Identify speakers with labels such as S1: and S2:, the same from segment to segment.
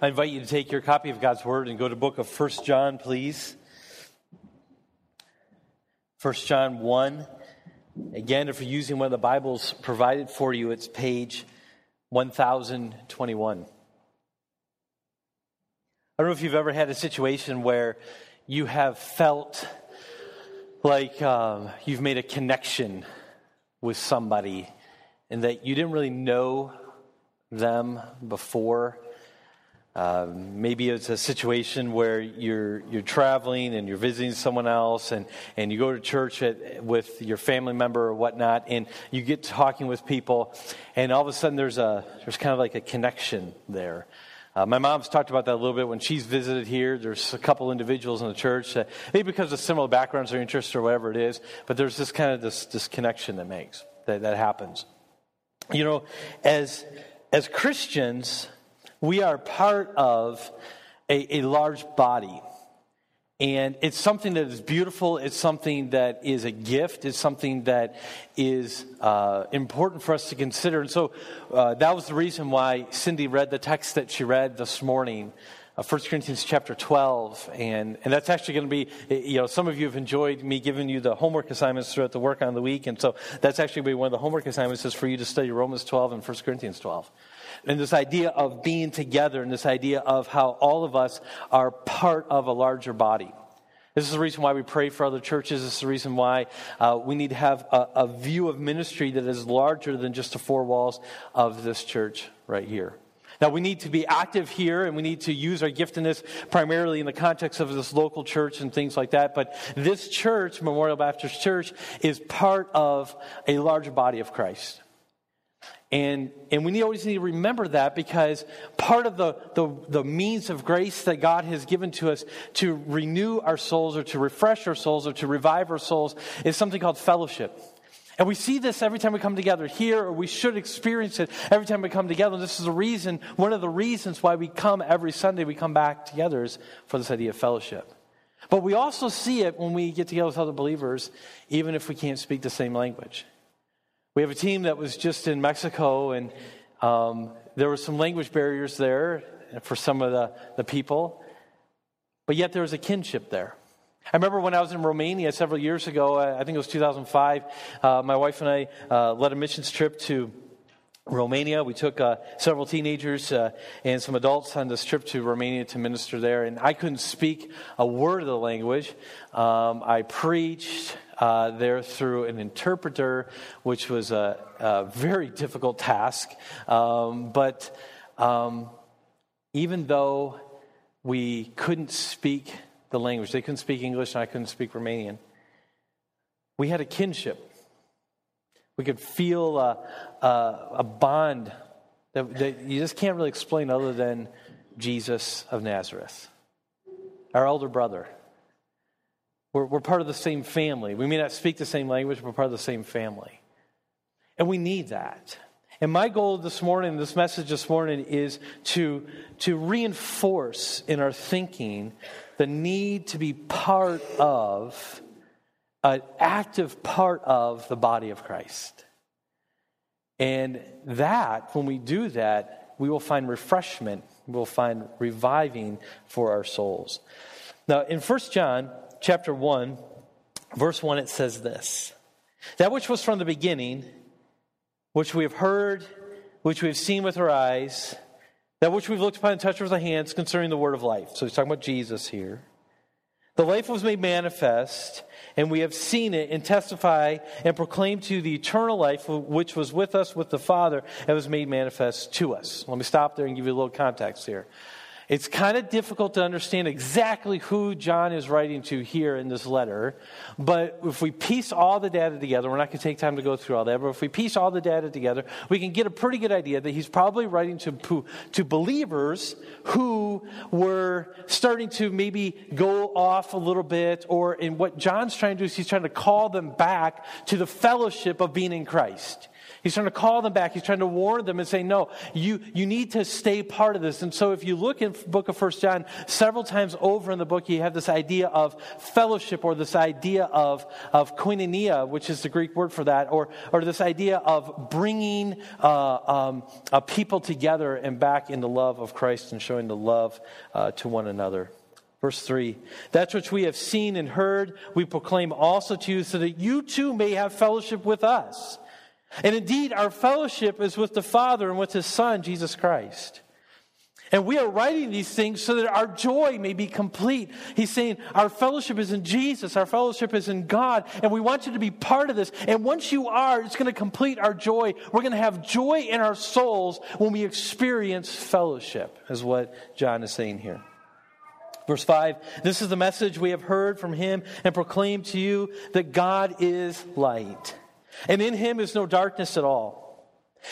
S1: I invite you to take your copy of God's Word and go to book of First John, please. First John 1. Again, if you're using one of the Bibles provided for you, it's page 1021. I don't know if you've ever had a situation where you have felt like um, you've made a connection with somebody and that you didn't really know them before uh, maybe it's a situation where you're, you're traveling and you're visiting someone else and, and you go to church at, with your family member or whatnot and you get talking with people and all of a sudden there's, a, there's kind of like a connection there. Uh, my mom's talked about that a little bit when she's visited here. There's a couple individuals in the church, that, maybe because of similar backgrounds or interests or whatever it is, but there's this kind of this, this connection that makes, that, that happens. You know, as, as Christians, we are part of a, a large body. And it's something that is beautiful. It's something that is a gift. It's something that is uh, important for us to consider. And so uh, that was the reason why Cindy read the text that she read this morning. Uh, 1 Corinthians chapter 12. And, and that's actually going to be, you know, some of you have enjoyed me giving you the homework assignments throughout the work on the week. And so that's actually going to be one of the homework assignments is for you to study Romans 12 and 1 Corinthians 12 and this idea of being together and this idea of how all of us are part of a larger body. This is the reason why we pray for other churches. This is the reason why uh, we need to have a, a view of ministry that is larger than just the four walls of this church right here. Now, we need to be active here and we need to use our giftedness primarily in the context of this local church and things like that. But this church, Memorial Baptist Church, is part of a larger body of Christ. And, and we always need to remember that because part of the, the, the, means of grace that God has given to us to renew our souls or to refresh our souls or to revive our souls is something called fellowship. And we see this every time we come together here, or we should experience it every time we come together. And this is the reason, one of the reasons why we come every Sunday, we come back together is for this idea of fellowship. But we also see it when we get together with other believers, even if we can't speak the same language. We have a team that was just in Mexico, and um, there were some language barriers there for some of the, the people, but yet there was a kinship there. I remember when I was in Romania several years ago, I think it was 2005, uh, my wife and I uh, led a missions trip to Romania. We took uh, several teenagers uh, and some adults on this trip to Romania to minister there, and I couldn't speak a word of the language. Um, I preached, uh, there through an interpreter, which was a, a very difficult task. Um, but um, even though we couldn't speak the language, they couldn't speak English and I couldn't speak Romanian, we had a kinship. We could feel a, a, a bond that, that you just can't really explain other than Jesus of Nazareth, our elder brother. We're, we're part of the same family. We may not speak the same language, but we're part of the same family. And we need that. And my goal this morning, this message this morning, is to, to reinforce in our thinking the need to be part of, an active part of the body of Christ. And that, when we do that, we will find refreshment, we will find reviving for our souls. Now, in 1 John chapter 1, verse 1, it says this That which was from the beginning, which we have heard, which we have seen with our eyes, that which we've looked upon and touched with our hands concerning the word of life. So he's talking about Jesus here. The life was made manifest, and we have seen it and testify and proclaim to the eternal life which was with us with the Father and was made manifest to us. Let me stop there and give you a little context here. It's kind of difficult to understand exactly who John is writing to here in this letter, but if we piece all the data together, we're not going to take time to go through all that, but if we piece all the data together, we can get a pretty good idea that he's probably writing to, to believers who were starting to maybe go off a little bit, or in what John's trying to do is he's trying to call them back to the fellowship of being in Christ. He's trying to call them back. He's trying to warn them and say, no, you, you need to stay part of this. And so if you look in book of First John, several times over in the book, you have this idea of fellowship or this idea of, of koinonia, which is the Greek word for that, or, or this idea of bringing uh, um, people together and back in the love of Christ and showing the love uh, to one another. Verse 3 That's which we have seen and heard, we proclaim also to you, so that you too may have fellowship with us. And indeed, our fellowship is with the Father and with His Son, Jesus Christ. And we are writing these things so that our joy may be complete. He's saying our fellowship is in Jesus, our fellowship is in God, and we want you to be part of this. And once you are, it's going to complete our joy. We're going to have joy in our souls when we experience fellowship, is what John is saying here. Verse 5 This is the message we have heard from him and proclaimed to you that God is light and in him is no darkness at all.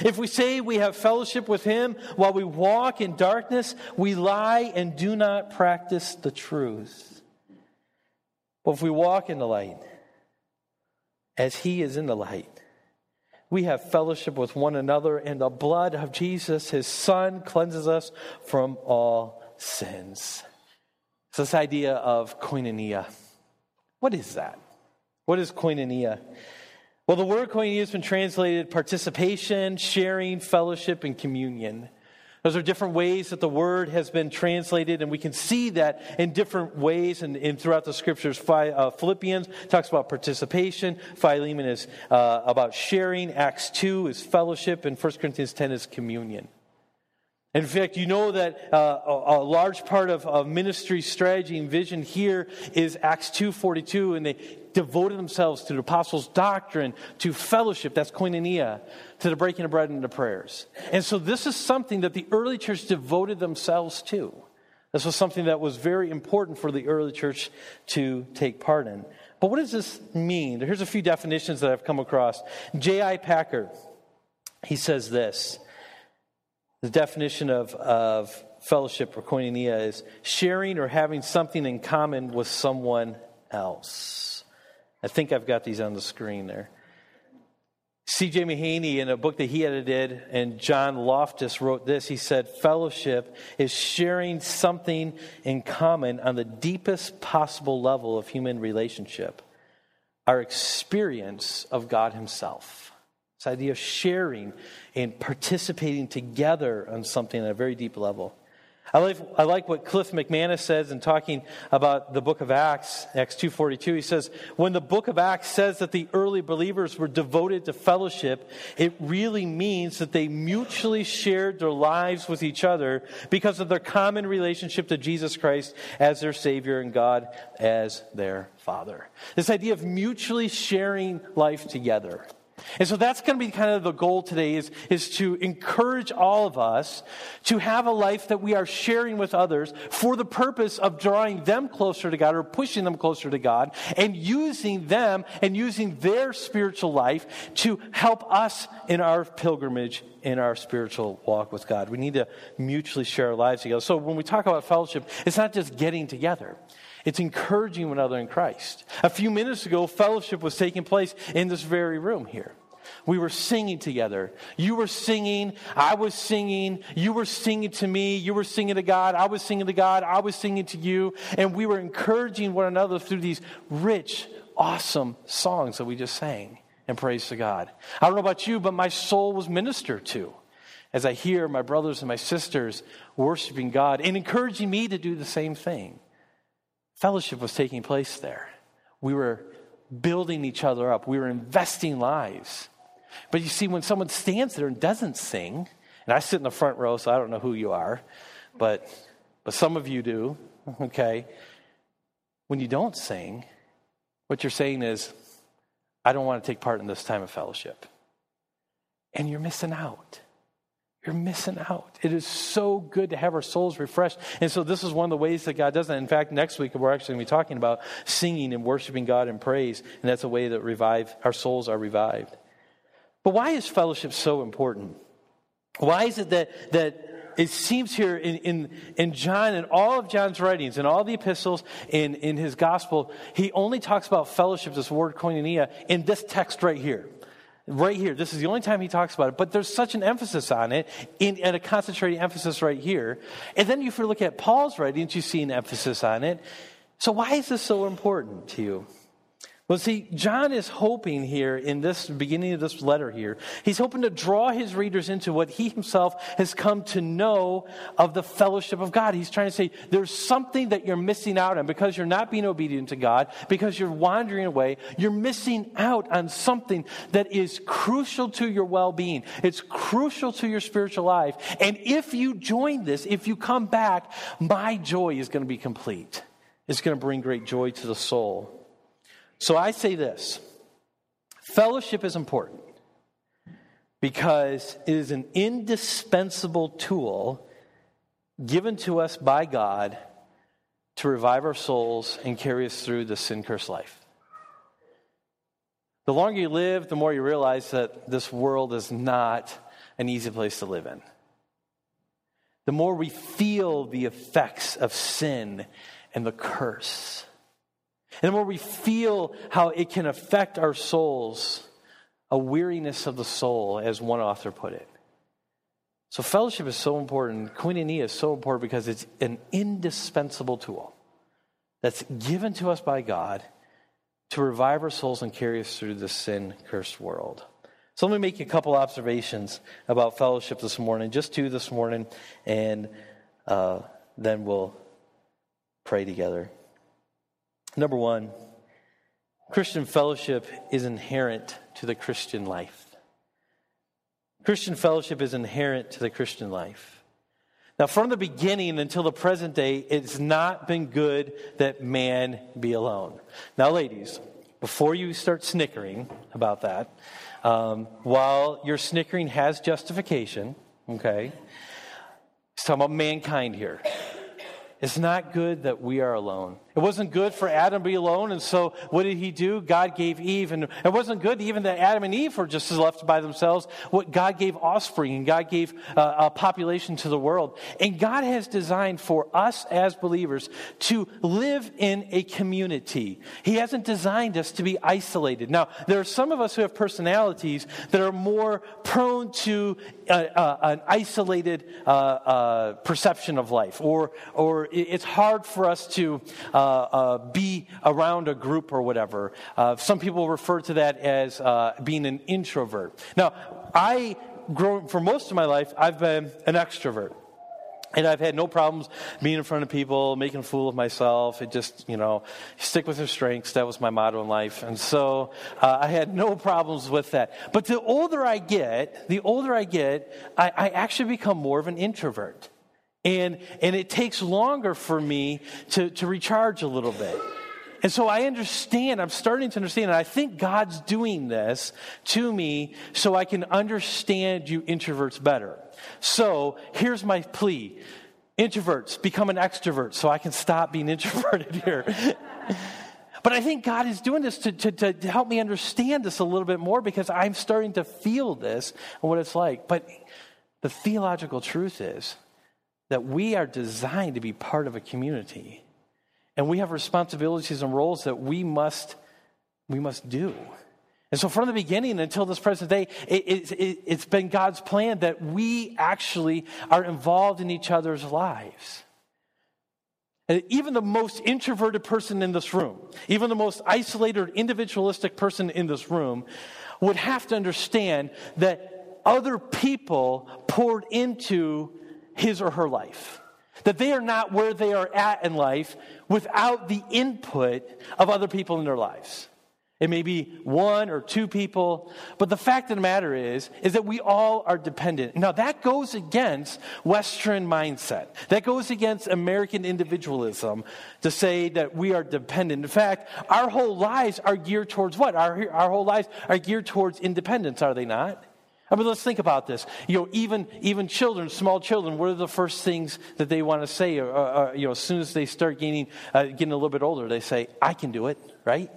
S1: If we say we have fellowship with him while we walk in darkness, we lie and do not practice the truth. But if we walk in the light, as he is in the light, we have fellowship with one another, and the blood of Jesus, his son, cleanses us from all sins. So, this idea of koinonia. What is that? What is koinonia? Well, the word koinonia has been translated participation, sharing, fellowship, and communion. Those are different ways that the word has been translated, and we can see that in different ways and, and throughout the scriptures. Uh, Philippians talks about participation, Philemon is uh, about sharing, Acts 2 is fellowship, and 1 Corinthians 10 is communion. In fact, you know that uh, a, a, large part of, of ministry strategy and vision here is Acts 2.42, and they devoted themselves to the apostles' doctrine, to fellowship, that's koinonia, to the breaking of bread and the prayers. And so this is something that the early church devoted themselves to. This was something that was very important for the early church to take part in. But what does this mean? Here's a few definitions that I've come across. J.I. Packer, he says this. The definition of, of fellowship or koinonia is sharing or having something in common with someone else. I think I've got these on the screen there. C.J. Mahaney, in a book that he edited, and John Loftness wrote this. He said, Fellowship is sharing something in common on the deepest possible level of human relationship, our experience of God Himself. This idea of sharing and participating together on something at a very deep level. I like, I like what Cliff McManus says in talking about the book of Acts, Acts 2.42. He says, when the book of Acts says that the early believers were devoted to fellowship, it really means that they mutually shared their lives with each other because of their common relationship to Jesus Christ as their Savior and God as their Father. This idea of mutually sharing life together. And so that's going to be kind of the goal today is, is to encourage all of us to have a life that we are sharing with others for the purpose of drawing them closer to God or pushing them closer to God and using them and using their spiritual life to help us in our pilgrimage in our spiritual walk with God. We need to mutually share our lives together. So when we talk about fellowship, it's not just getting together. It's encouraging one another in Christ. A few minutes ago, fellowship was taking place in this very room here. We were singing together. You were singing, I was singing, you were singing to me, you were singing to God, I was singing to God, I was singing to you, and we were encouraging one another through these rich, awesome songs that we just sang and praise to God. I don't know about you, but my soul was ministered to as I hear my brothers and my sisters worshiping God and encouraging me to do the same thing. Fellowship was taking place there. We were building each other up, we were investing lives. But you see, when someone stands there and doesn't sing, and I sit in the front row, so I don't know who you are, but, but some of you do, okay? When you don't sing, what you're saying is, I don't want to take part in this time of fellowship. And you're missing out. You're missing out. It is so good to have our souls refreshed. And so, this is one of the ways that God does that. In fact, next week, we're actually going to be talking about singing and worshiping God in praise. And that's a way that revive, our souls are revived. But why is fellowship so important? Why is it that, that it seems here in, in, in John and all of John's writings and all the epistles in, in his gospel, he only talks about fellowship, this word koinonia, in this text right here. Right here. This is the only time he talks about it, but there's such an emphasis on it, in, and a concentrated emphasis right here. And then if you look at Paul's writings, you see an emphasis on it. So why is this so important to you? Well, see, John is hoping here in this beginning of this letter here, he's hoping to draw his readers into what he himself has come to know of the fellowship of God. He's trying to say there's something that you're missing out on because you're not being obedient to God, because you're wandering away. You're missing out on something that is crucial to your well being. It's crucial to your spiritual life. And if you join this, if you come back, my joy is going to be complete. It's going to bring great joy to the soul. So I say this fellowship is important because it is an indispensable tool given to us by God to revive our souls and carry us through the sin cursed life. The longer you live, the more you realize that this world is not an easy place to live in. The more we feel the effects of sin and the curse. And the more we feel how it can affect our souls, a weariness of the soul, as one author put it. So, fellowship is so important. Koinonia is so important because it's an indispensable tool that's given to us by God to revive our souls and carry us through this sin cursed world. So, let me make a couple observations about fellowship this morning, just two this morning, and uh, then we'll pray together. Number one, Christian fellowship is inherent to the Christian life. Christian fellowship is inherent to the Christian life. Now, from the beginning until the present day, it's not been good that man be alone. Now, ladies, before you start snickering about that, um, while your snickering has justification, okay, he's talking about mankind here. It's not good that we are alone. It wasn't good for Adam to be alone, and so what did he do? God gave Eve, and it wasn't good even that Adam and Eve were just left by themselves. What God gave offspring, and God gave uh, a population to the world, and God has designed for us as believers to live in a community. He hasn't designed us to be isolated. Now, there are some of us who have personalities that are more prone to uh, uh, an isolated uh, uh, perception of life, or or it's hard for us to uh, uh, be around a group or whatever. Uh, some people refer to that as uh, being an introvert. Now, I, grow, for most of my life, I've been an extrovert. And I've had no problems being in front of people, making a fool of myself. It just, you know, stick with your strengths. That was my motto in life. And so uh, I had no problems with that. But the older I get, the older I get, I, I actually become more of an introvert. And, and it takes longer for me to, to recharge a little bit. And so I understand, I'm starting to understand, and I think God's doing this to me so I can understand you introverts better. So here's my plea introverts, become an extrovert so I can stop being introverted here. but I think God is doing this to, to, to help me understand this a little bit more because I'm starting to feel this and what it's like. But the theological truth is, that we are designed to be part of a community. And we have responsibilities and roles that we must, we must do. And so, from the beginning until this present day, it, it, it's been God's plan that we actually are involved in each other's lives. And even the most introverted person in this room, even the most isolated, individualistic person in this room, would have to understand that other people poured into his or her life. That they are not where they are at in life without the input of other people in their lives. It may be one or two people, but the fact of the matter is, is that we all are dependent. Now that goes against Western mindset. That goes against American individualism to say that we are dependent. In fact, our whole lives are geared towards what? Our, our whole lives are geared towards independence, are they not? I mean, let's think about this. You know, even even children, small children, what are the first things that they want to say? Uh, uh, you know, as soon as they start gaining, uh, getting a little bit older, they say, "I can do it," right?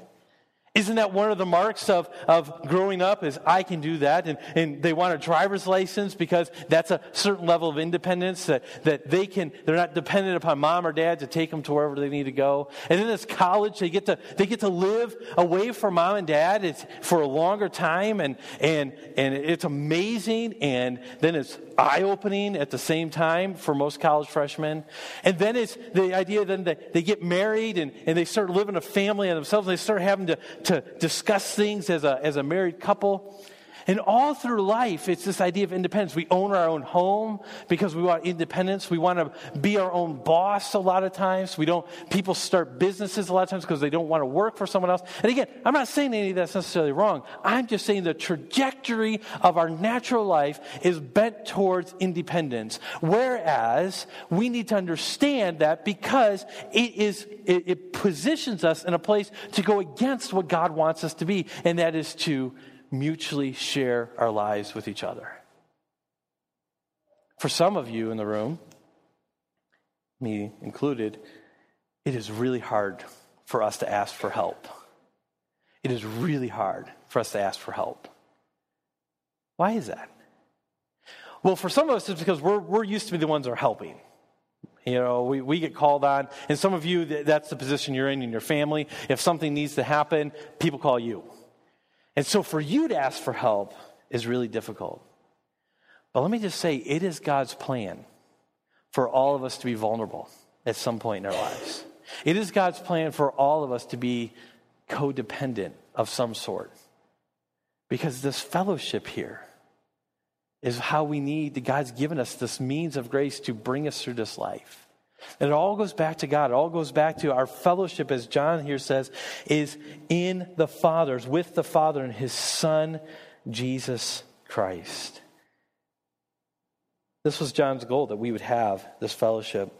S1: Isn't that one of the marks of, of growing up is I can do that? And, and they want a driver's license because that's a certain level of independence that, that they can, they're not dependent upon mom or dad to take them to wherever they need to go. And then as college, they get to, they get to live away from mom and dad it's for a longer time and, and, and it's amazing. And then it's eye opening at the same time for most college freshmen. And then it's the idea then that they get married and, and they start living a family on themselves. And they start having to to discuss things as a, as a married couple. And all through life, it's this idea of independence. We own our own home because we want independence. We want to be our own boss a lot of times. We don't, people start businesses a lot of times because they don't want to work for someone else. And again, I'm not saying any of that's necessarily wrong. I'm just saying the trajectory of our natural life is bent towards independence. Whereas we need to understand that because it is, it, it positions us in a place to go against what God wants us to be, and that is to mutually share our lives with each other. For some of you in the room, me included, it is really hard for us to ask for help. It is really hard for us to ask for help. Why is that? Well, for some of us, it's because we're, we're used to be the ones that are helping. You know, we, we get called on, and some of you, that's the position you're in in your family. If something needs to happen, people call you. And so for you to ask for help is really difficult. But let me just say, it is God's plan for all of us to be vulnerable at some point in our lives. It is God's plan for all of us to be codependent of some sort. Because this fellowship here is how we need, God's given us this means of grace to bring us through this life. And it all goes back to God. It all goes back to our fellowship, as John here says, is in the Father's, with the Father and his Son, Jesus Christ. This was John's goal that we would have this fellowship.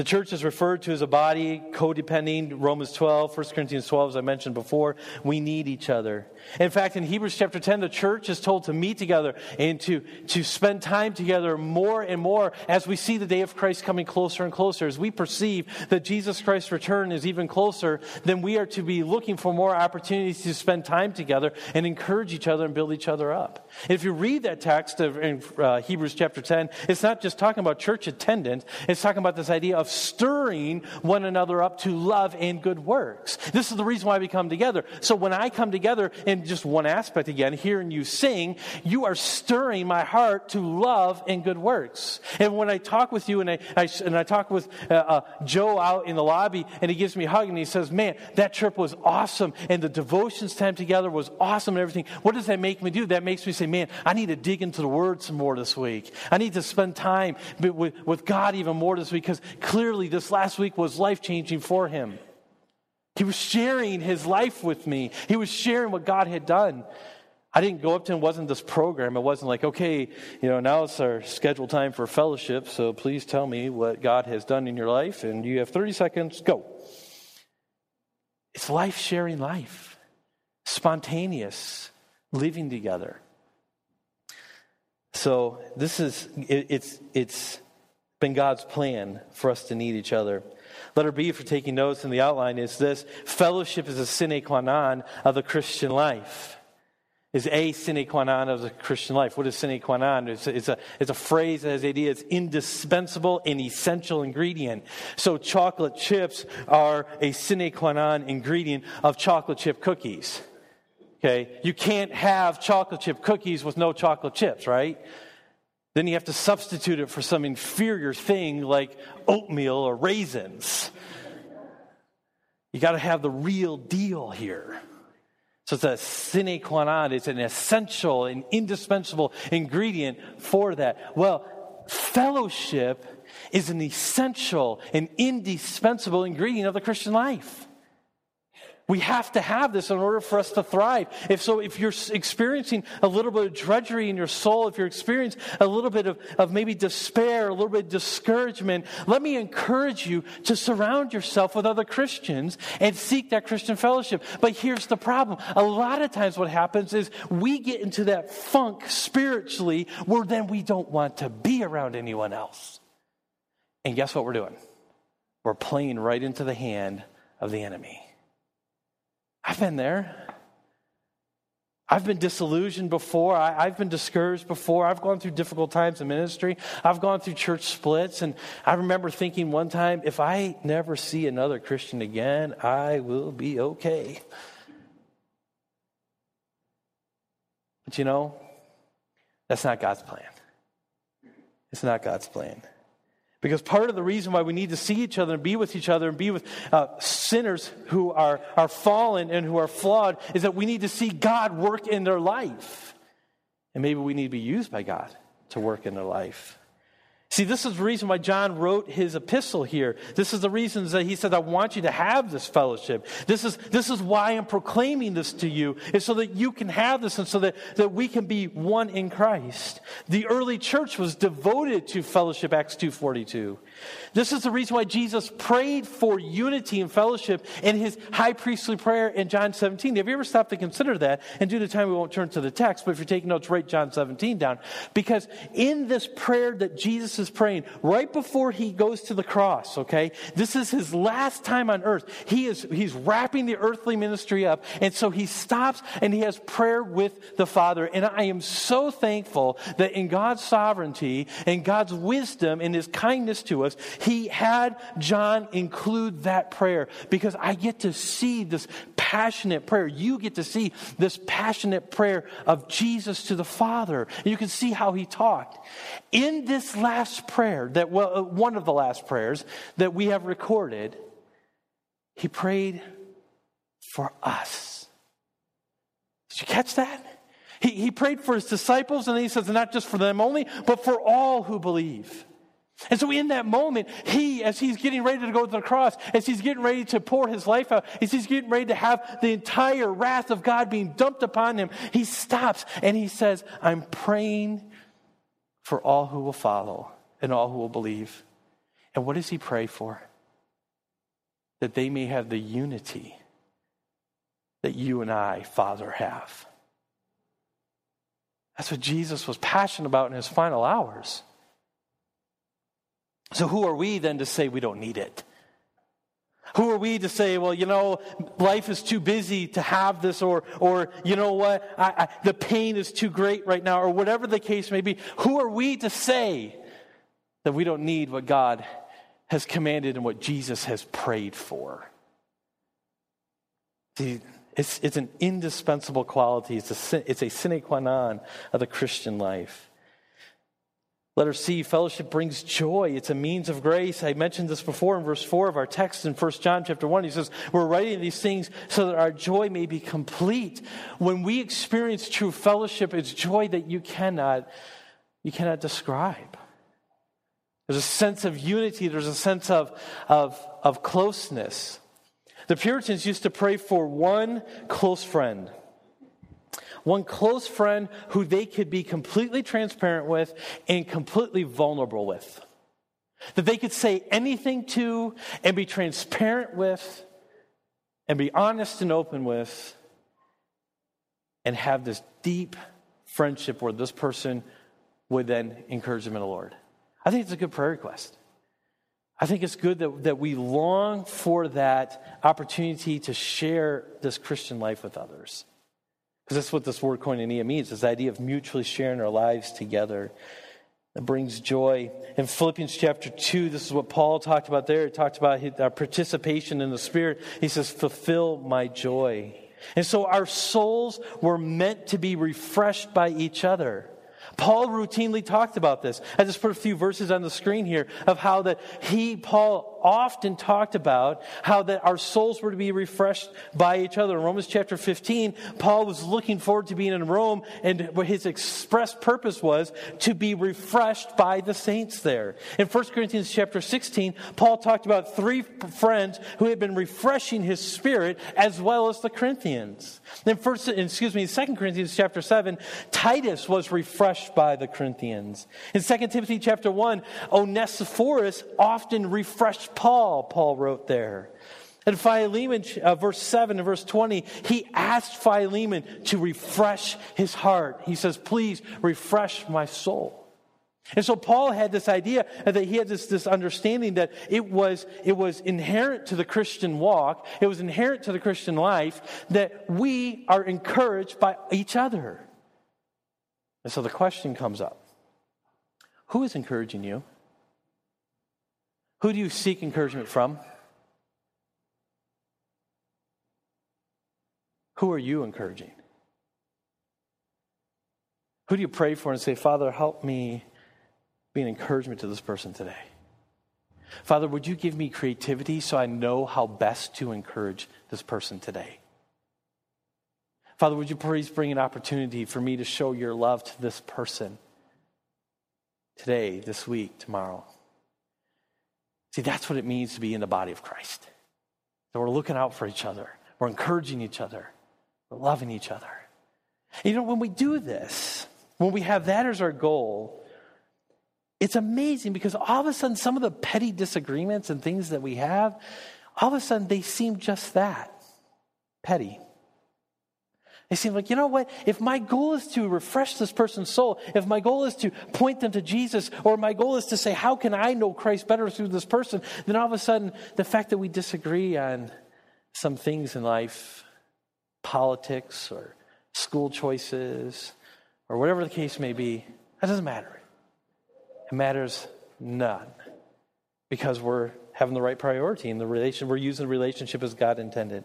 S1: The church is referred to as a body, codependent. Romans 12, 1 Corinthians 12, as I mentioned before. We need each other. In fact, in Hebrews chapter 10, the church is told to meet together and to, to spend time together more and more as we see the day of Christ coming closer and closer. As we perceive that Jesus Christ's return is even closer, then we are to be looking for more opportunities to spend time together and encourage each other and build each other up. If you read that text of, in uh, Hebrews chapter 10, it's not just talking about church attendance, it's talking about this idea of stirring one another up to love and good works. This is the reason why we come together. So when I come together in just one aspect again, hearing you sing, you are stirring my heart to love and good works. And when I talk with you and I, I and I talk with uh, uh, Joe out in the lobby and he gives me a hug and he says, man, that trip was awesome and the devotions time together was awesome and everything. What does that make me do? That makes me say, man, I need to dig into the word some more this week. I need to spend time with, with God even more this week because clearly this last week was life changing for him. He was sharing his life with me. He was sharing what God had done. I didn't go up to him, it wasn't this program. It wasn't like, okay, you know, now it's our scheduled time for fellowship, so please tell me what God has done in your life, and you have 30 seconds, go. It's life sharing life, spontaneous, living together. So this is, it, it's, it's been God's plan for us to need each other. Letter B for taking notes in the outline is this fellowship is a sine qua non of the Christian life. Is a sine qua non of the Christian life. What is sine qua non? It's a, it's a, it's a phrase that has the idea it's indispensable and essential ingredient. So chocolate chips are a sine qua non ingredient of chocolate chip cookies. Okay? You can't have chocolate chip cookies with no chocolate chips, right? Then you have to substitute it for some inferior thing like oatmeal or raisins. You got to have the real deal here. So it's a sine qua non, it's an essential and indispensable ingredient for that. Well, fellowship is an essential and indispensable ingredient of the Christian life. We have to have this in order for us to thrive. If so, if you're experiencing a little bit of drudgery in your soul, if you're experiencing a little bit of, of maybe despair, a little bit of discouragement, let me encourage you to surround yourself with other Christians and seek that Christian fellowship. But here's the problem. A lot of times what happens is we get into that funk spiritually where then we don't want to be around anyone else. And guess what we're doing? We're playing right into the hand of the enemy. I've been there. I've been disillusioned before. I, have been discouraged before. I've gone through difficult times in ministry. I've gone through church splits. And I remember thinking one time, if I never see another Christian again, I will be okay. But you know, that's not God's plan. It's not God's plan. Because part of the reason why we need to see each other and be with each other and be with uh, sinners who are, are fallen and who are flawed is that we need to see God work in their life. And maybe we need to be used by God to work in their life. See, this is the reason why John wrote his epistle here. This is the reasons that he said, I want you to have this fellowship. This is, this is why I'm proclaiming this to you, is so that you can have this and so that, that we can be one in Christ. The early church was devoted to fellowship, Acts 2.42. This is the reason why Jesus prayed for unity and fellowship in his high priestly prayer in John 17. Have you ever stopped to consider that? And due to time, we won't turn to the text, but if you're taking notes, write John 17 down. Because in this prayer that Jesus is praying, right before he goes to the cross, okay, this is his last time on earth. He is, he's wrapping the earthly ministry up. And so he stops and he has prayer with the Father. And I am so thankful that in God's sovereignty and God's wisdom and his kindness to us, he had John include that prayer because I get to see this passionate prayer. You get to see this passionate prayer of Jesus to the Father. You can see how he talked. In this last prayer, that well, uh, one of the last prayers that we have recorded, he prayed for us. Did you catch that? He, he prayed for his disciples, and he says, not just for them only, but for all who believe. And so, in that moment, he, as he's getting ready to go to the cross, as he's getting ready to pour his life out, as he's getting ready to have the entire wrath of God being dumped upon him, he stops and he says, I'm praying for all who will follow and all who will believe. And what does he pray for? That they may have the unity that you and I, Father, have. That's what Jesus was passionate about in his final hours. So, who are we then to say we don't need it? Who are we to say, well, you know, life is too busy to have this, or, or you know what, I, I, the pain is too great right now, or whatever the case may be? Who are we to say that we don't need what God has commanded and what Jesus has prayed for? See, it's, it's an indispensable quality, it's a, it's a sine qua non of the Christian life. Letter C, fellowship brings joy. It's a means of grace. I mentioned this before in verse 4 of our text in 1 John chapter 1. He says, We're writing these things so that our joy may be complete. When we experience true fellowship, it's joy that you cannot, you cannot describe. There's a sense of unity, there's a sense of, of, of closeness. The Puritans used to pray for one close friend one close friend who they could be completely transparent with and completely vulnerable with. That they could say anything to and be transparent with and be honest and open with and have this deep friendship where this person would then encourage them in the Lord. I think it's a good prayer request. I think it's good that, that we long for that opportunity to share this Christian life with others. Because that's what this word koinonia means, this idea of mutually sharing our lives together. That brings joy. In Philippians chapter 2, this is what Paul talked about there. He talked about our participation in the Spirit. He says, fulfill my joy. And so our souls were meant to be refreshed by each other. Paul routinely talked about this. I just put a few verses on the screen here of how that he, Paul, often talked about how that our souls were to be refreshed by each other. In Romans chapter 15, Paul was looking forward to being in Rome, and what his express purpose was to be refreshed by the saints there. In 1 Corinthians chapter 16, Paul talked about three friends who had been refreshing his spirit as well as the Corinthians. Then first, excuse me, 2 Corinthians chapter 7, Titus was refreshed by the Corinthians. In 2 Timothy chapter 1, Onesiphorus often refreshed Paul, Paul wrote there. And Philemon, uh, verse 7 and verse 20, he asked Philemon to refresh his heart. He says, Please refresh my soul. And so Paul had this idea that he had this, this understanding that it was, it was inherent to the Christian walk, it was inherent to the Christian life that we are encouraged by each other. And so the question comes up Who is encouraging you? Who do you seek encouragement from? Who are you encouraging? Who do you pray for and say, Father, help me be an encouragement to this person today? Father, would you give me creativity so I know how best to encourage this person today? Father, would you please bring an opportunity for me to show your love to this person today, this week, tomorrow? See, that's what it means to be in the body of Christ. That we're looking out for each other, we're encouraging each other, we're loving each other. You know, when we do this, when we have that as our goal, it's amazing because all of a sudden, some of the petty disagreements and things that we have, all of a sudden, they seem just that petty. They seem like, you know what? If my goal is to refresh this person's soul, if my goal is to point them to Jesus, or my goal is to say, how can I know Christ better through this person? Then all of a sudden, the fact that we disagree on some things in life, politics or school choices, or whatever the case may be, that doesn't matter. It matters none because we're having the right priority in the relation, we're using the relationship as God intended.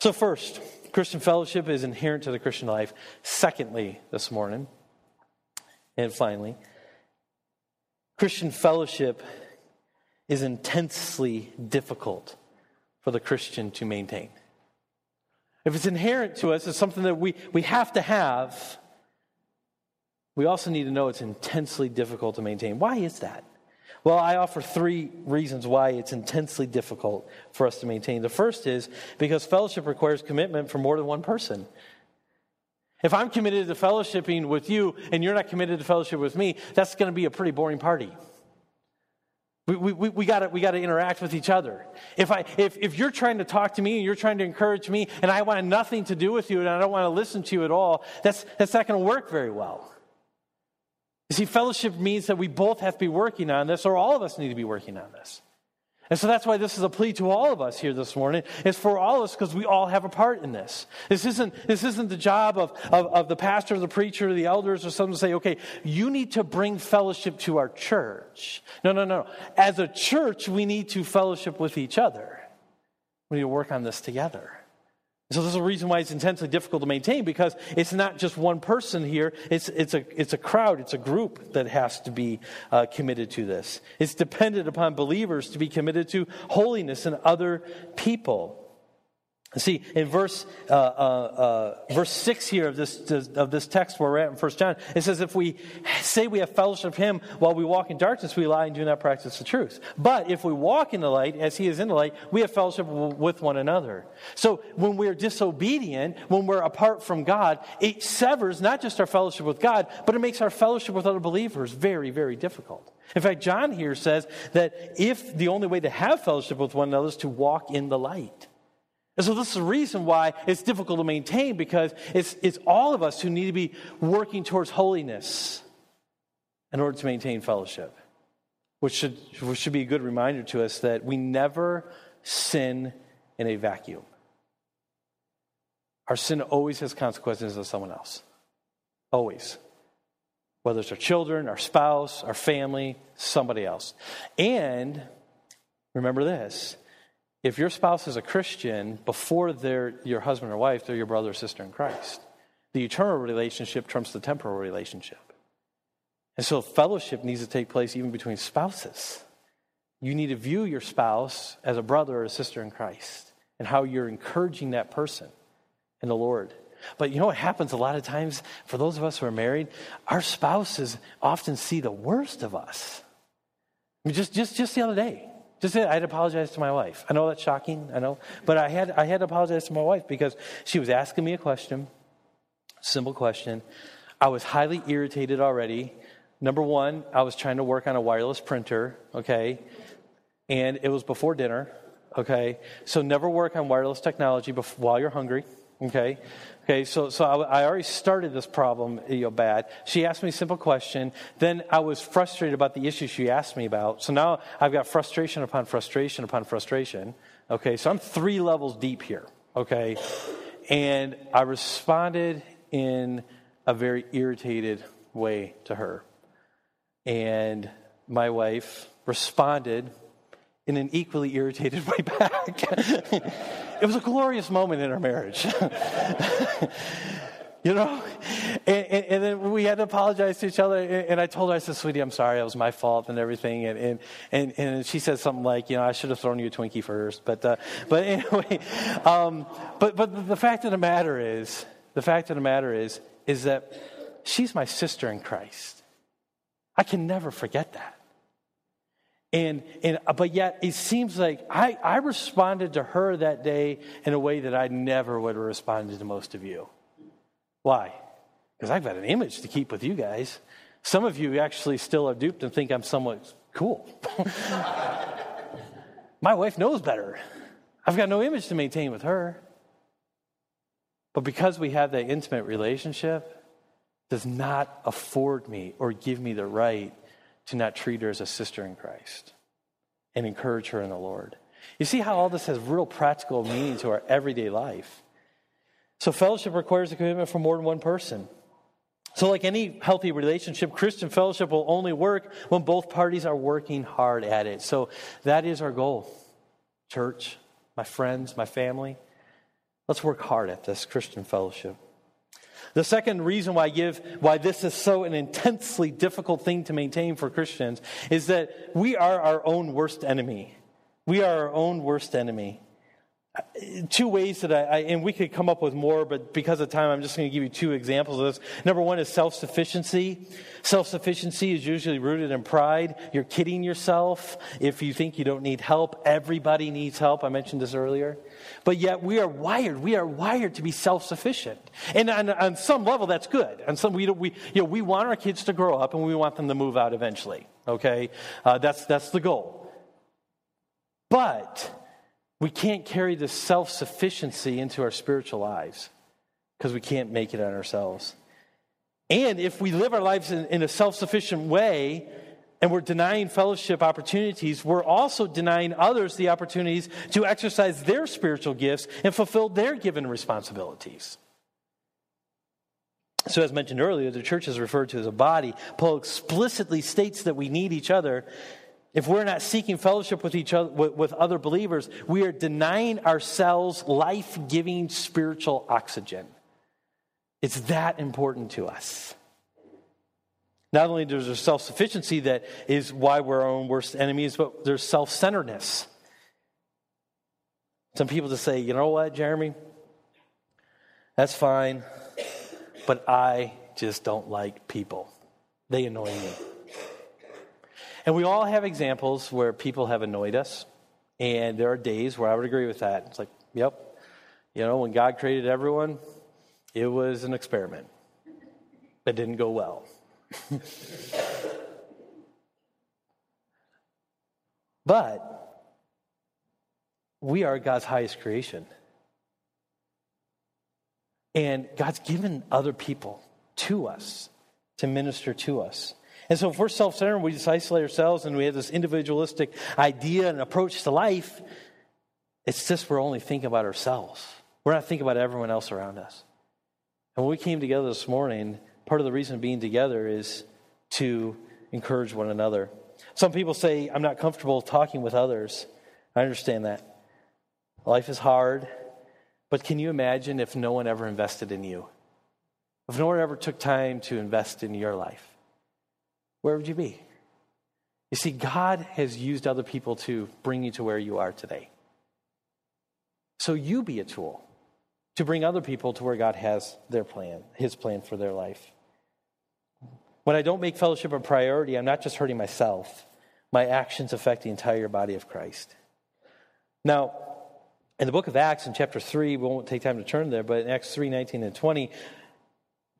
S1: So, first, Christian fellowship is inherent to the Christian life. Secondly, this morning, and finally, Christian fellowship is intensely difficult for the Christian to maintain. If it's inherent to us, it's something that we, we have to have, we also need to know it's intensely difficult to maintain. Why is that? Well, I offer three reasons why it's intensely difficult for us to maintain. The first is because fellowship requires commitment from more than one person. If I'm committed to fellowshipping with you and you're not committed to fellowship with me, that's going to be a pretty boring party. We, we, we got we to interact with each other. If, I, if, if you're trying to talk to me and you're trying to encourage me and I want nothing to do with you and I don't want to listen to you at all, that's, that's not going to work very well. You see, fellowship means that we both have to be working on this, or all of us need to be working on this. And so that's why this is a plea to all of us here this morning. It's for all of us because we all have a part in this. This isn't, this isn't the job of, of, of the pastor, or the preacher, the elders, or someone to say, okay, you need to bring fellowship to our church. No, no, no. As a church, we need to fellowship with each other. We need to work on this together. So there's a reason why it's intensely difficult to maintain because it's not just one person here. It's, it's, a, it's a crowd, it's a group that has to be uh, committed to this. It's dependent upon believers to be committed to holiness and other people. See, in verse, uh, uh, uh, verse 6 here of this, of this text where we're at in 1 John, it says, If we say we have fellowship with him while we walk in darkness, we lie and do not practice the truth. But if we walk in the light, as he is in the light, we have fellowship with one another. So when we're disobedient, when we're apart from God, it severs not just our fellowship with God, but it makes our fellowship with other believers very, very difficult. In fact, John here says that if the only way to have fellowship with one another is to walk in the light. And so this is the reason why it's difficult to maintain because it's, it's all of us who need to be working towards holiness in order to maintain fellowship. Which should, which should be a good reminder to us that we never sin in a vacuum. Our sin always has consequences on someone else. Always. Whether it's our children, our spouse, our family, somebody else. And remember this if your spouse is a Christian, before they're your husband or wife, they're your brother or sister in Christ. The eternal relationship trumps the temporal relationship. And so fellowship needs to take place even between spouses. You need to view your spouse as a brother or a sister in Christ and how you're encouraging that person in the Lord. But you know what happens a lot of times for those of us who are married? Our spouses often see the worst of us. I mean, just, just, just the other day, just I had to apologize to my wife. I know that's shocking, I know, but I had I had to apologize to my wife because she was asking me a question, simple question. I was highly irritated already. Number one, I was trying to work on a wireless printer, okay, and it was before dinner, okay. So never work on wireless technology while you're hungry, Okay? Okay, so, so I, I, already started this problem, you know, bad. She asked me a simple question. Then I was frustrated about the issue she asked me about. So now I've got frustration upon frustration upon frustration. Okay, so I'm three levels deep here. Okay? And I responded in a very irritated way to her. And my wife responded in an equally irritated way back. it was a glorious moment in our marriage. you know? And, and, and, then we had to apologize to each other. And I told her, I said, sweetie, I'm sorry. It was my fault and everything. And, and, and, and she said something like, you know, I should have thrown you a Twinkie first. But, uh, but anyway, um, but, but the fact of the matter is, the fact of the matter is, is that she's my sister in Christ. I can never forget that. And, and uh, but yet it seems like I, I responded to her that day in a way that I never would have responded to most of you. Why? Because I've got an image to keep with you guys. Some of you actually still are duped and think I'm somewhat cool. My wife knows better. I've got no image to maintain with her. But because we have that intimate relationship, does not afford me or give me the right to not treat her as a sister in Christ and encourage her in the Lord. You see how all this has real practical meaning to our everyday life. So, fellowship requires a commitment from more than one person. So, like any healthy relationship, Christian fellowship will only work when both parties are working hard at it. So, that is our goal. Church, my friends, my family, let's work hard at this Christian fellowship. The second reason why I give why this is so an intensely difficult thing to maintain for Christians is that we are our own worst enemy. We are our own worst enemy two ways that I, I, and we could come up with more, but because of time, I'm just going to give you two examples of this. Number one is self sufficiency. Self sufficiency is usually rooted in pride. You're kidding yourself if you think you don't need help. Everybody needs help. I mentioned this earlier. But yet, we are wired. We are wired to be self sufficient. And on, on, some level, that's good. And some, we, we, you know, we want our kids to grow up and we want them to move out eventually. Okay? Uh, that's, that's the goal. But, we can't carry this self sufficiency into our spiritual lives because we can't make it on ourselves. And if we live our lives in, in a self sufficient way and we're denying fellowship opportunities, we're also denying others the opportunities to exercise their spiritual gifts and fulfill their given responsibilities. So, as mentioned earlier, the church is referred to as a body. Paul explicitly states that we need each other if we're not seeking fellowship with each other, with, other believers, we are denying ourselves life giving spiritual oxygen. It's that important to us. Not only there's a self sufficiency that is why we're our own worst enemies, but there's self centeredness. Some people just say, you know what, Jeremy? That's fine, but I just don't like people. They annoy me. And we all have examples where people have annoyed us. And there are days where I would agree with that. It's like, yep, you know, when God created everyone, it was an experiment that didn't go well. but we are God's highest creation. And God's given other people to us to minister to us. And so if we're self centered, we just isolate ourselves and we have this individualistic idea and approach to life, it's just we're only thinking about ourselves. We're not thinking about everyone else around us. And when we came together this morning, part of the reason being together is to encourage one another. Some people say, I'm not comfortable talking with others. I understand that. Life is hard, but can you imagine if no one ever invested in you? If no one ever took time to invest in your life? Where would you be? You see, God has used other people to bring you to where you are today. So you be a tool to bring other people to where God has their plan, his plan for their life. When I don't make fellowship a priority, I'm not just hurting myself, my actions affect the entire body of Christ. Now, in the book of Acts, in chapter 3, we won't take time to turn there, but in Acts 3 19 and 20,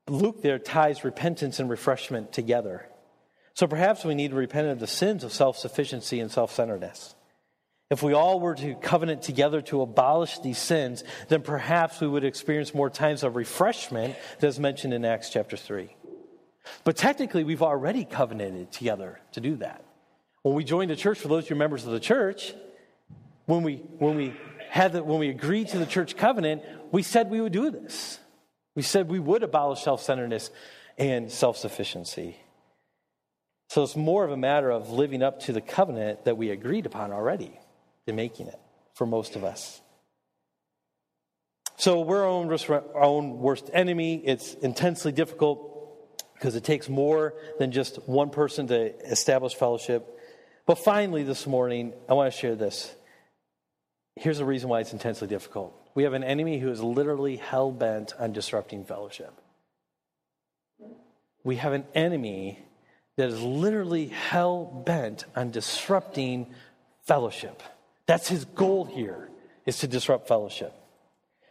S1: Luke there ties repentance and refreshment together. So perhaps we need to repent of the sins of self sufficiency and self centeredness. If we all were to covenant together to abolish these sins, then perhaps we would experience more times of refreshment that's mentioned in Acts chapter 3. But technically, we've already covenanted together to do that. When we joined the church, for those of you members of the church, when we, when we had the, when we agreed to the church covenant, we said we would do this. We said we would abolish self centeredness and self sufficiency. So it's more of a matter of living up to the covenant that we agreed upon already than making it for most of us. So we're our own worst enemy. It's intensely difficult because it takes more than just one person to establish fellowship. But finally, this morning, I want to share this. Here's the reason why it's intensely difficult. We have an enemy who is literally hell bent on disrupting fellowship. We have an enemy that is literally hell bent on disrupting fellowship. That's his goal here, is to disrupt fellowship.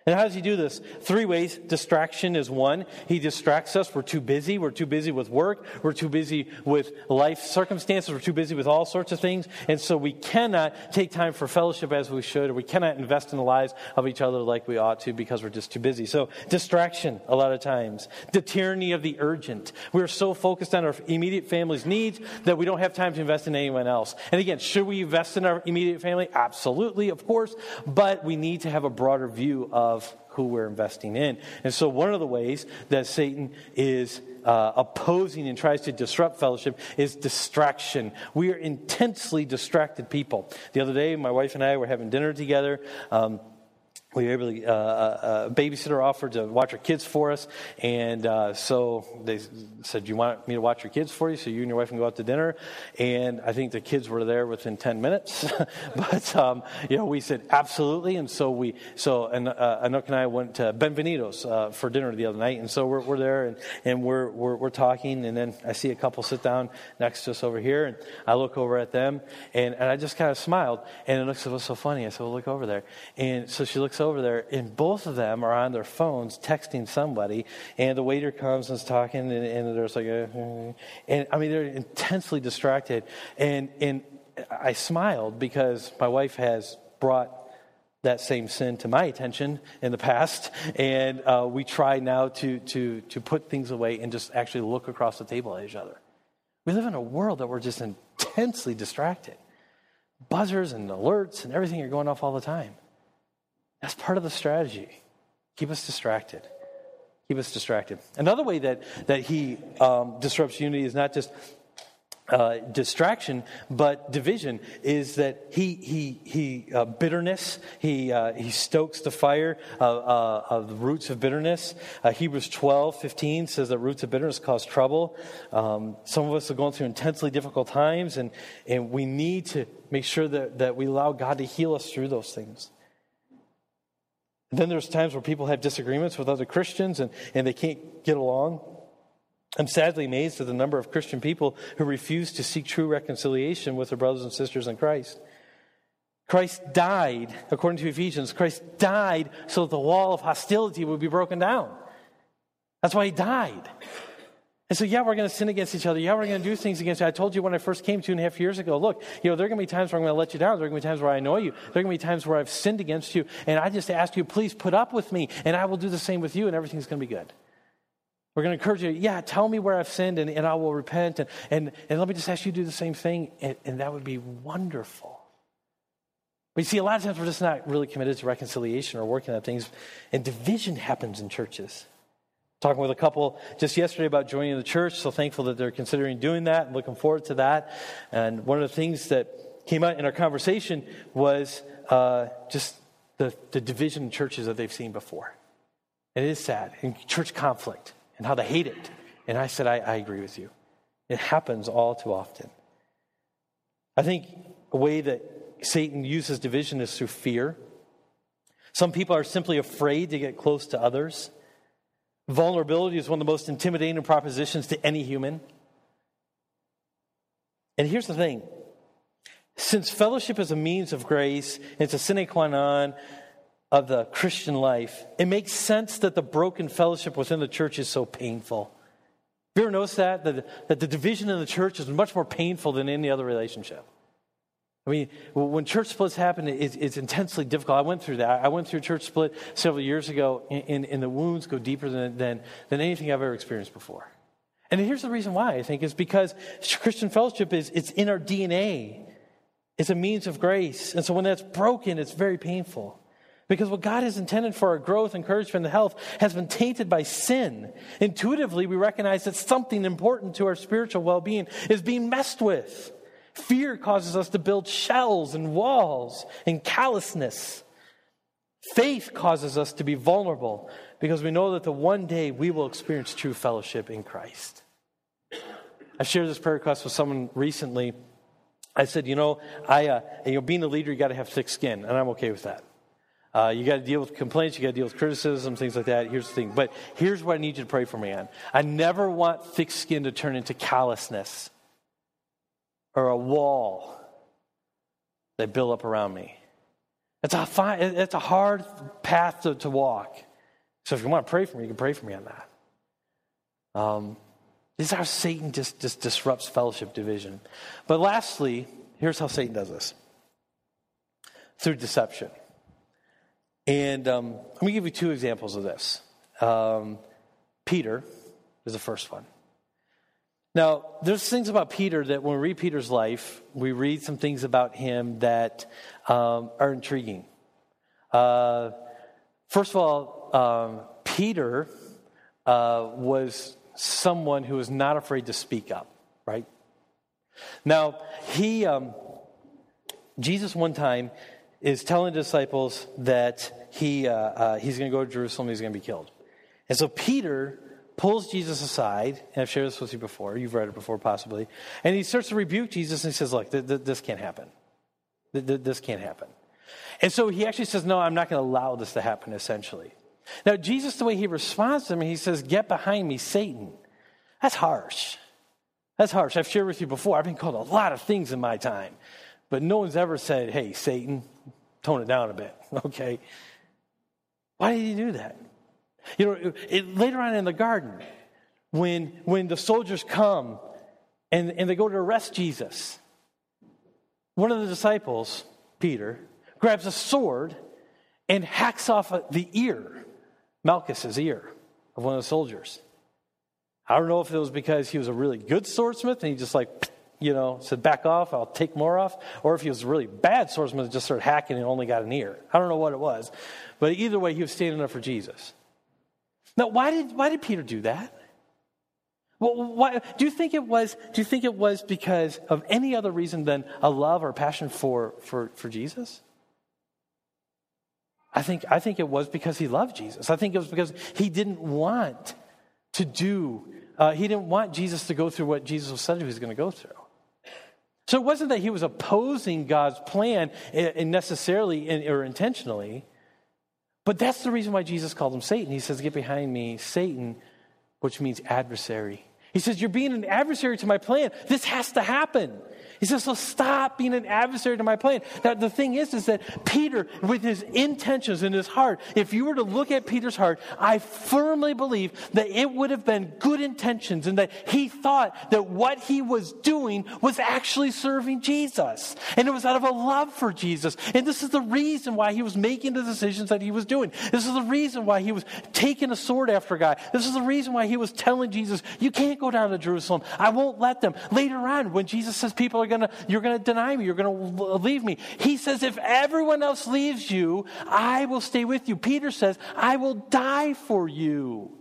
S1: And how does he do this? Three ways. Distraction is one. He distracts us. We're too busy. We're too busy with work. We're too busy with life circumstances. We're too busy with all sorts of things. And so we cannot take time for fellowship as we should, or we cannot invest in the lives of each other like we ought to because we're just too busy. So distraction a lot of times. The tyranny of the urgent. We're so focused on our immediate family's needs that we don't have time to invest in anyone else. And again, should we invest in our immediate family? Absolutely, of course. But we need to have a broader view of of who we're investing in. And so, one of the ways that Satan is uh, opposing and tries to disrupt fellowship is distraction. We are intensely distracted people. The other day, my wife and I were having dinner together. Um, we were able to, uh, uh, a babysitter offered to watch our kids for us. And uh, so they said, Do you want me to watch your kids for you so you and your wife can go out to dinner? And I think the kids were there within 10 minutes. but, um, you know, we said, Absolutely. And so we, so, and uh, and I went to Benvenidos uh, for dinner the other night. And so we're, we're there and, and we're, we're, we're talking. And then I see a couple sit down next to us over here. And I look over at them and, and I just kind of smiled. And Anouk said, What's so funny? I said, Well, look over there. And so she looks over over there, and both of them are on their phones texting somebody, and the waiter comes and is talking, and, and there's like a, and I mean, they're intensely distracted. And, and I smiled because my wife has brought that same sin to my attention in the past, and uh, we try now to, to, to put things away and just actually look across the table at each other. We live in a world that we're just intensely distracted. Buzzers and alerts and everything are going off all the time. That's part of the strategy. Keep us distracted. Keep us distracted. Another way that, that he um, disrupts unity is not just uh, distraction, but division is that he he he uh, bitterness. He uh, he stokes the fire of, uh, of the roots of bitterness. Uh, Hebrews 12, 15 says that roots of bitterness cause trouble. Um, some of us are going through intensely difficult times, and and we need to make sure that that we allow God to heal us through those things. Then there's times where people have disagreements with other Christians and, and they can't get along. I'm sadly amazed at the number of Christian people who refuse to seek true reconciliation with their brothers and sisters in Christ. Christ died, according to Ephesians, Christ died so that the wall of hostility would be broken down. That's why he died. And so, yeah, we're going to sin against each other. Yeah, we're going to do things against you. I told you when I first came two and a half years ago, look, you know, there are going to be times where I'm going to let you down. There are going to be times where I annoy you. There are going to be times where I've sinned against you. And I just ask you, please put up with me, and I will do the same with you, and everything's going to be good. We're going to encourage you, yeah, tell me where I've sinned, and, and I will repent. And, and, and let me just ask you to do the same thing, and, and that would be wonderful. But you see, a lot of times we're just not really committed to reconciliation or working on things, and division happens in churches. Talking with a couple just yesterday about joining the church, so thankful that they're considering doing that and looking forward to that. And one of the things that came out in our conversation was uh, just the, the division in churches that they've seen before. And it is sad, and church conflict, and how they hate it. And I said, I, I agree with you. It happens all too often. I think a way that Satan uses division is through fear. Some people are simply afraid to get close to others. Vulnerability is one of the most intimidating propositions to any human. And here's the thing since fellowship is a means of grace, it's a sine qua non of the Christian life, it makes sense that the broken fellowship within the church is so painful. Have you ever noticed that? That, that the division in the church is much more painful than any other relationship? I mean, when church splits happen, it's, it's, intensely difficult. I went through that. I went through a church split several years ago, and, and the wounds go deeper than, than, than anything I've ever experienced before. And here's the reason why, I think, is because Christian fellowship is it's in our DNA. It's a means of grace. And so when that's broken, it's very painful. Because what God has intended for our growth, encouragement, and health has been tainted by sin. Intuitively, we recognize that something important to our spiritual well being is being messed with. Fear causes us to build shells and walls and callousness. Faith causes us to be vulnerable because we know that the one day we will experience true fellowship in Christ. I shared this prayer request with someone recently. I said, you know, I, uh, you know, being a leader, you got to have thick skin, and I'm okay with that. Uh, you got to deal with complaints, you got to deal with criticism, things like that. Here's the thing. But here's what I need you to pray for me on. I never want thick skin to turn into callousness or a wall that build up around me. It's a, fine, it's a hard path to, to walk. So if you want to pray for me, you can pray for me on that. Um, this is how Satan just, just disrupts fellowship division. But lastly, here's how Satan does this through deception. And um, let me give you two examples of this. Um, Peter is the first one. Now, there's things about Peter that when we read Peter's life, we read some things about him that um, are intriguing. Uh, first of all, um, Peter uh, was someone who was not afraid to speak up, right? Now, he, um, Jesus one time is telling the disciples that he, uh, uh he's going to go to Jerusalem, he's going to be killed. And so Peter pulls Jesus aside, and I've shared this with you before, you've read it before possibly, and he starts to rebuke Jesus and he says, Look, th- th- this can't happen. Th- this can't happen. And so he actually says, No, I'm not going to allow this to happen, essentially. Now, Jesus, the way he responds to him, he says, Get behind me, Satan. That's harsh. That's harsh. I've shared with you before, I've been called a lot of things in my time, but no one's ever said, Hey, Satan, tone it down a bit, okay? Why did he do that? You know, it, later on in the garden, when, when the soldiers come and, and they go to arrest Jesus, one of the disciples, Peter, grabs a sword and hacks off the ear, Malchus's ear, of one of the soldiers. I don't know if it was because he was a really good swordsmith and he just like, you know, said, back off, I'll take more off, or if he was a really bad swordsmith and just started hacking and only got an ear. I don't know what it was. But either way, he was standing up for Jesus. Now, why did, why did Peter do that? Well, why, do you think it was? Do you think it was because of any other reason than a love or passion for, for, for Jesus? I think, I think it was because he loved Jesus. I think it was because he didn't want to do, uh, he didn't want Jesus to go through what Jesus said he was going to go through. So it wasn't that he was opposing God's plan necessarily or intentionally. But that's the reason why Jesus called him Satan. He says, Get behind me, Satan, which means adversary. He says, You're being an adversary to my plan. This has to happen. He says, so stop being an adversary to my plan. Now, the thing is, is that Peter, with his intentions in his heart, if you were to look at Peter's heart, I firmly believe that it would have been good intentions and that he thought that what he was doing was actually serving Jesus. And it was out of a love for Jesus. And this is the reason why he was making the decisions that he was doing. This is the reason why he was taking a sword after a guy. This is the reason why he was telling Jesus, you can't go down to Jerusalem. I won't let them. Later on, when Jesus says people are are gonna, you're gonna deny me. You're gonna leave me. He says, if everyone else leaves you, I will stay with you. Peter says, I will die for you.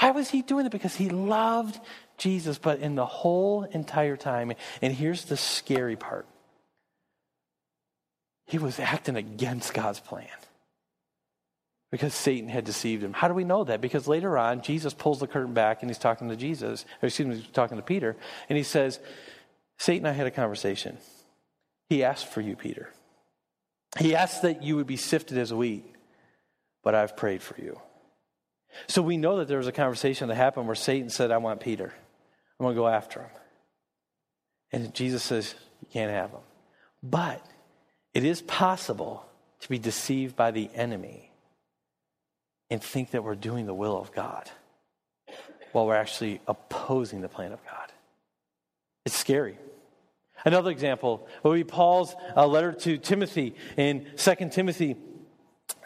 S1: Why was he doing it? Because he loved Jesus, but in the whole entire time, and here's the scary part he was acting against God's plan because Satan had deceived him. How do we know that? Because later on, Jesus pulls the curtain back and he's talking to Jesus, or excuse me, he's talking to Peter, and he says, Satan I had a conversation. He asked for you, Peter. He asked that you would be sifted as wheat, but I've prayed for you. So we know that there was a conversation that happened where Satan said, I want Peter. I'm going to go after him. And Jesus says, You can't have him. But it is possible to be deceived by the enemy and think that we're doing the will of God while we're actually opposing the plan of God. It's scary. Another example would be Paul's uh, letter to Timothy in 2 Timothy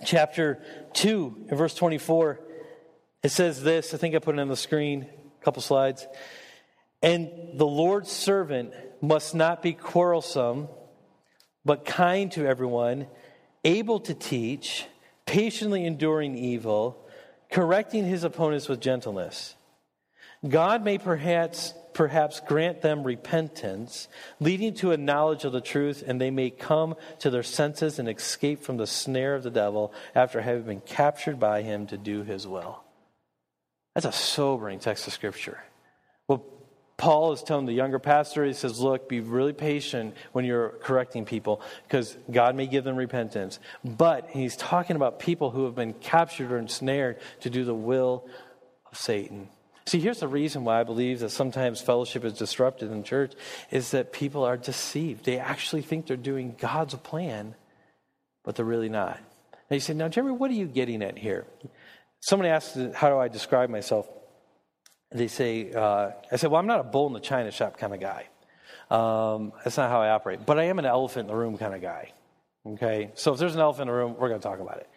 S1: chapter 2 in verse 24. It says this, I think I put it on the screen, a couple slides. And the Lord's servant must not be quarrelsome, but kind to everyone, able to teach, patiently enduring evil, correcting his opponents with gentleness. God may perhaps perhaps grant them repentance, leading to a knowledge of the truth, and they may come to their senses and escape from the snare of the devil after having been captured by him to do his will. That's a sobering text of Scripture. Well, Paul is telling the younger pastor, he says, Look, be really patient when you're correcting people because God may give them repentance. But he's talking about people who have been captured or ensnared to do the will of Satan. See, here's the reason why I believe that sometimes fellowship is disrupted in church is that people are deceived. They actually think they're doing God's plan, but they're really not. Now you say, now, Jeremy, what are you getting at here? Somebody asked, how do I describe myself? They say, uh, I said, well, I'm not a bull in the china shop kind of guy. Um, that's not how I operate. But I am an elephant in the room kind of guy. Okay, so if there's an elephant in the room, we're going to talk about it.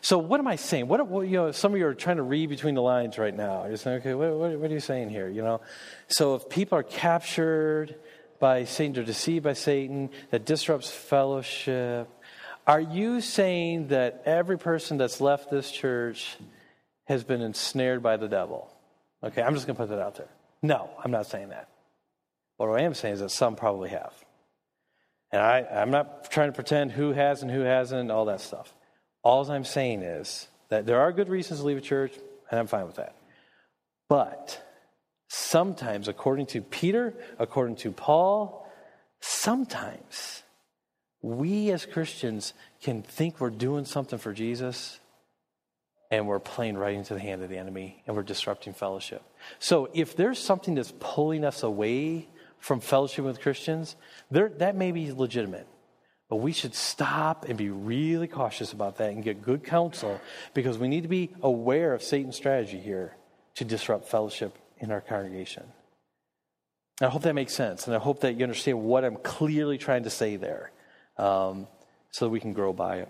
S1: So what am I saying? What, what, you know? Some of you are trying to read between the lines right now. You're saying, okay, what, what, what are you saying here? You know, so if people are captured by Satan, they're deceived by Satan, that disrupts fellowship. Are you saying that every person that's left this church has been ensnared by the devil? Okay, I'm just going to put that out there. No, I'm not saying that. What I am saying is that some probably have. And I, I'm not trying to pretend who has and who hasn't, all that stuff. All I'm saying is that there are good reasons to leave a church, and I'm fine with that. But sometimes, according to Peter, according to Paul, sometimes we as Christians can think we're doing something for Jesus and we're playing right into the hand of the enemy and we're disrupting fellowship. So if there's something that's pulling us away from fellowship with Christians, that may be legitimate. But we should stop and be really cautious about that and get good counsel because we need to be aware of Satan's strategy here to disrupt fellowship in our congregation. I hope that makes sense, and I hope that you understand what I'm clearly trying to say there um, so that we can grow by it.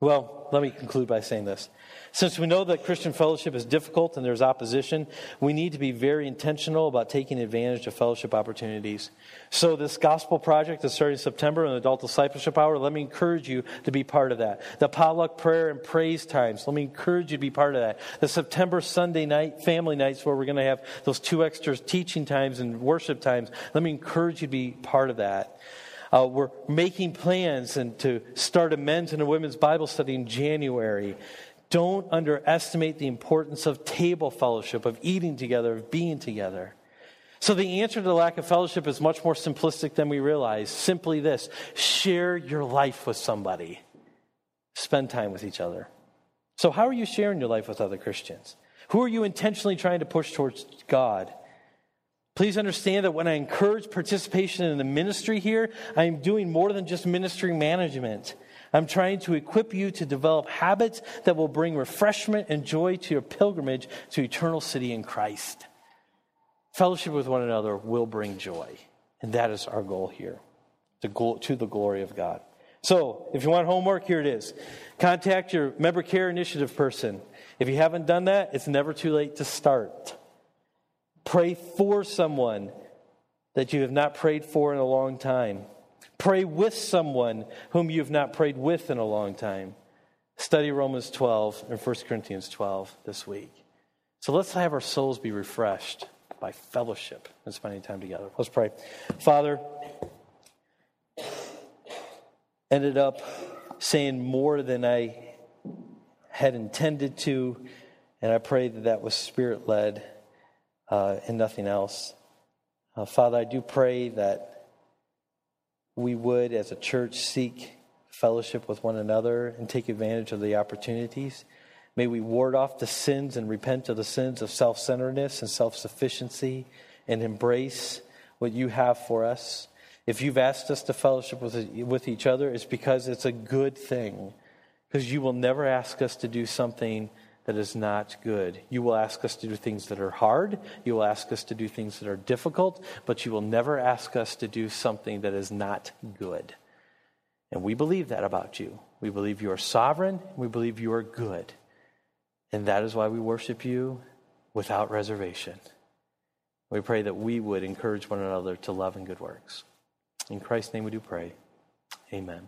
S1: Well, let me conclude by saying this. Since we know that Christian fellowship is difficult and there's opposition, we need to be very intentional about taking advantage of fellowship opportunities. So, this gospel project is starting in September, an adult discipleship hour. Let me encourage you to be part of that. The potluck prayer and praise times, let me encourage you to be part of that. The September Sunday night family nights, where we're going to have those two extra teaching times and worship times, let me encourage you to be part of that. Uh, we're making plans and to start a men's and a women's Bible study in January. Don't underestimate the importance of table fellowship, of eating together, of being together. So, the answer to the lack of fellowship is much more simplistic than we realize. Simply this share your life with somebody, spend time with each other. So, how are you sharing your life with other Christians? Who are you intentionally trying to push towards God? Please understand that when I encourage participation in the ministry here, I am doing more than just ministry management. I'm trying to equip you to develop habits that will bring refreshment and joy to your pilgrimage to eternal city in Christ. Fellowship with one another will bring joy, and that is our goal here to, to the glory of God. So, if you want homework, here it is. Contact your member care initiative person. If you haven't done that, it's never too late to start. Pray for someone that you have not prayed for in a long time. Pray with someone whom you have not prayed with in a long time. Study Romans 12 and 1 Corinthians 12 this week. So let's have our souls be refreshed by fellowship and spending time together. Let's pray. Father, ended up saying more than I had intended to, and I pray that that was spirit led uh, and nothing else. Uh, Father, I do pray that we would, as a church, seek fellowship with one another and take advantage of the opportunities. May we ward off the sins and repent of the sins of self centeredness and self sufficiency and embrace what you have for us. If you've asked us to fellowship with, with each other, it's because it's a good thing. Because you will never ask us to do something that is not good. You will ask us to do things that are hard. You will ask us to do things that are difficult, but you will never ask us to do something that is not good. And we believe that about you. We believe you are sovereign. We believe you are good. And that is why we worship you without reservation. We pray that we would encourage one another to love and good works. In Christ's name we do pray. Amen.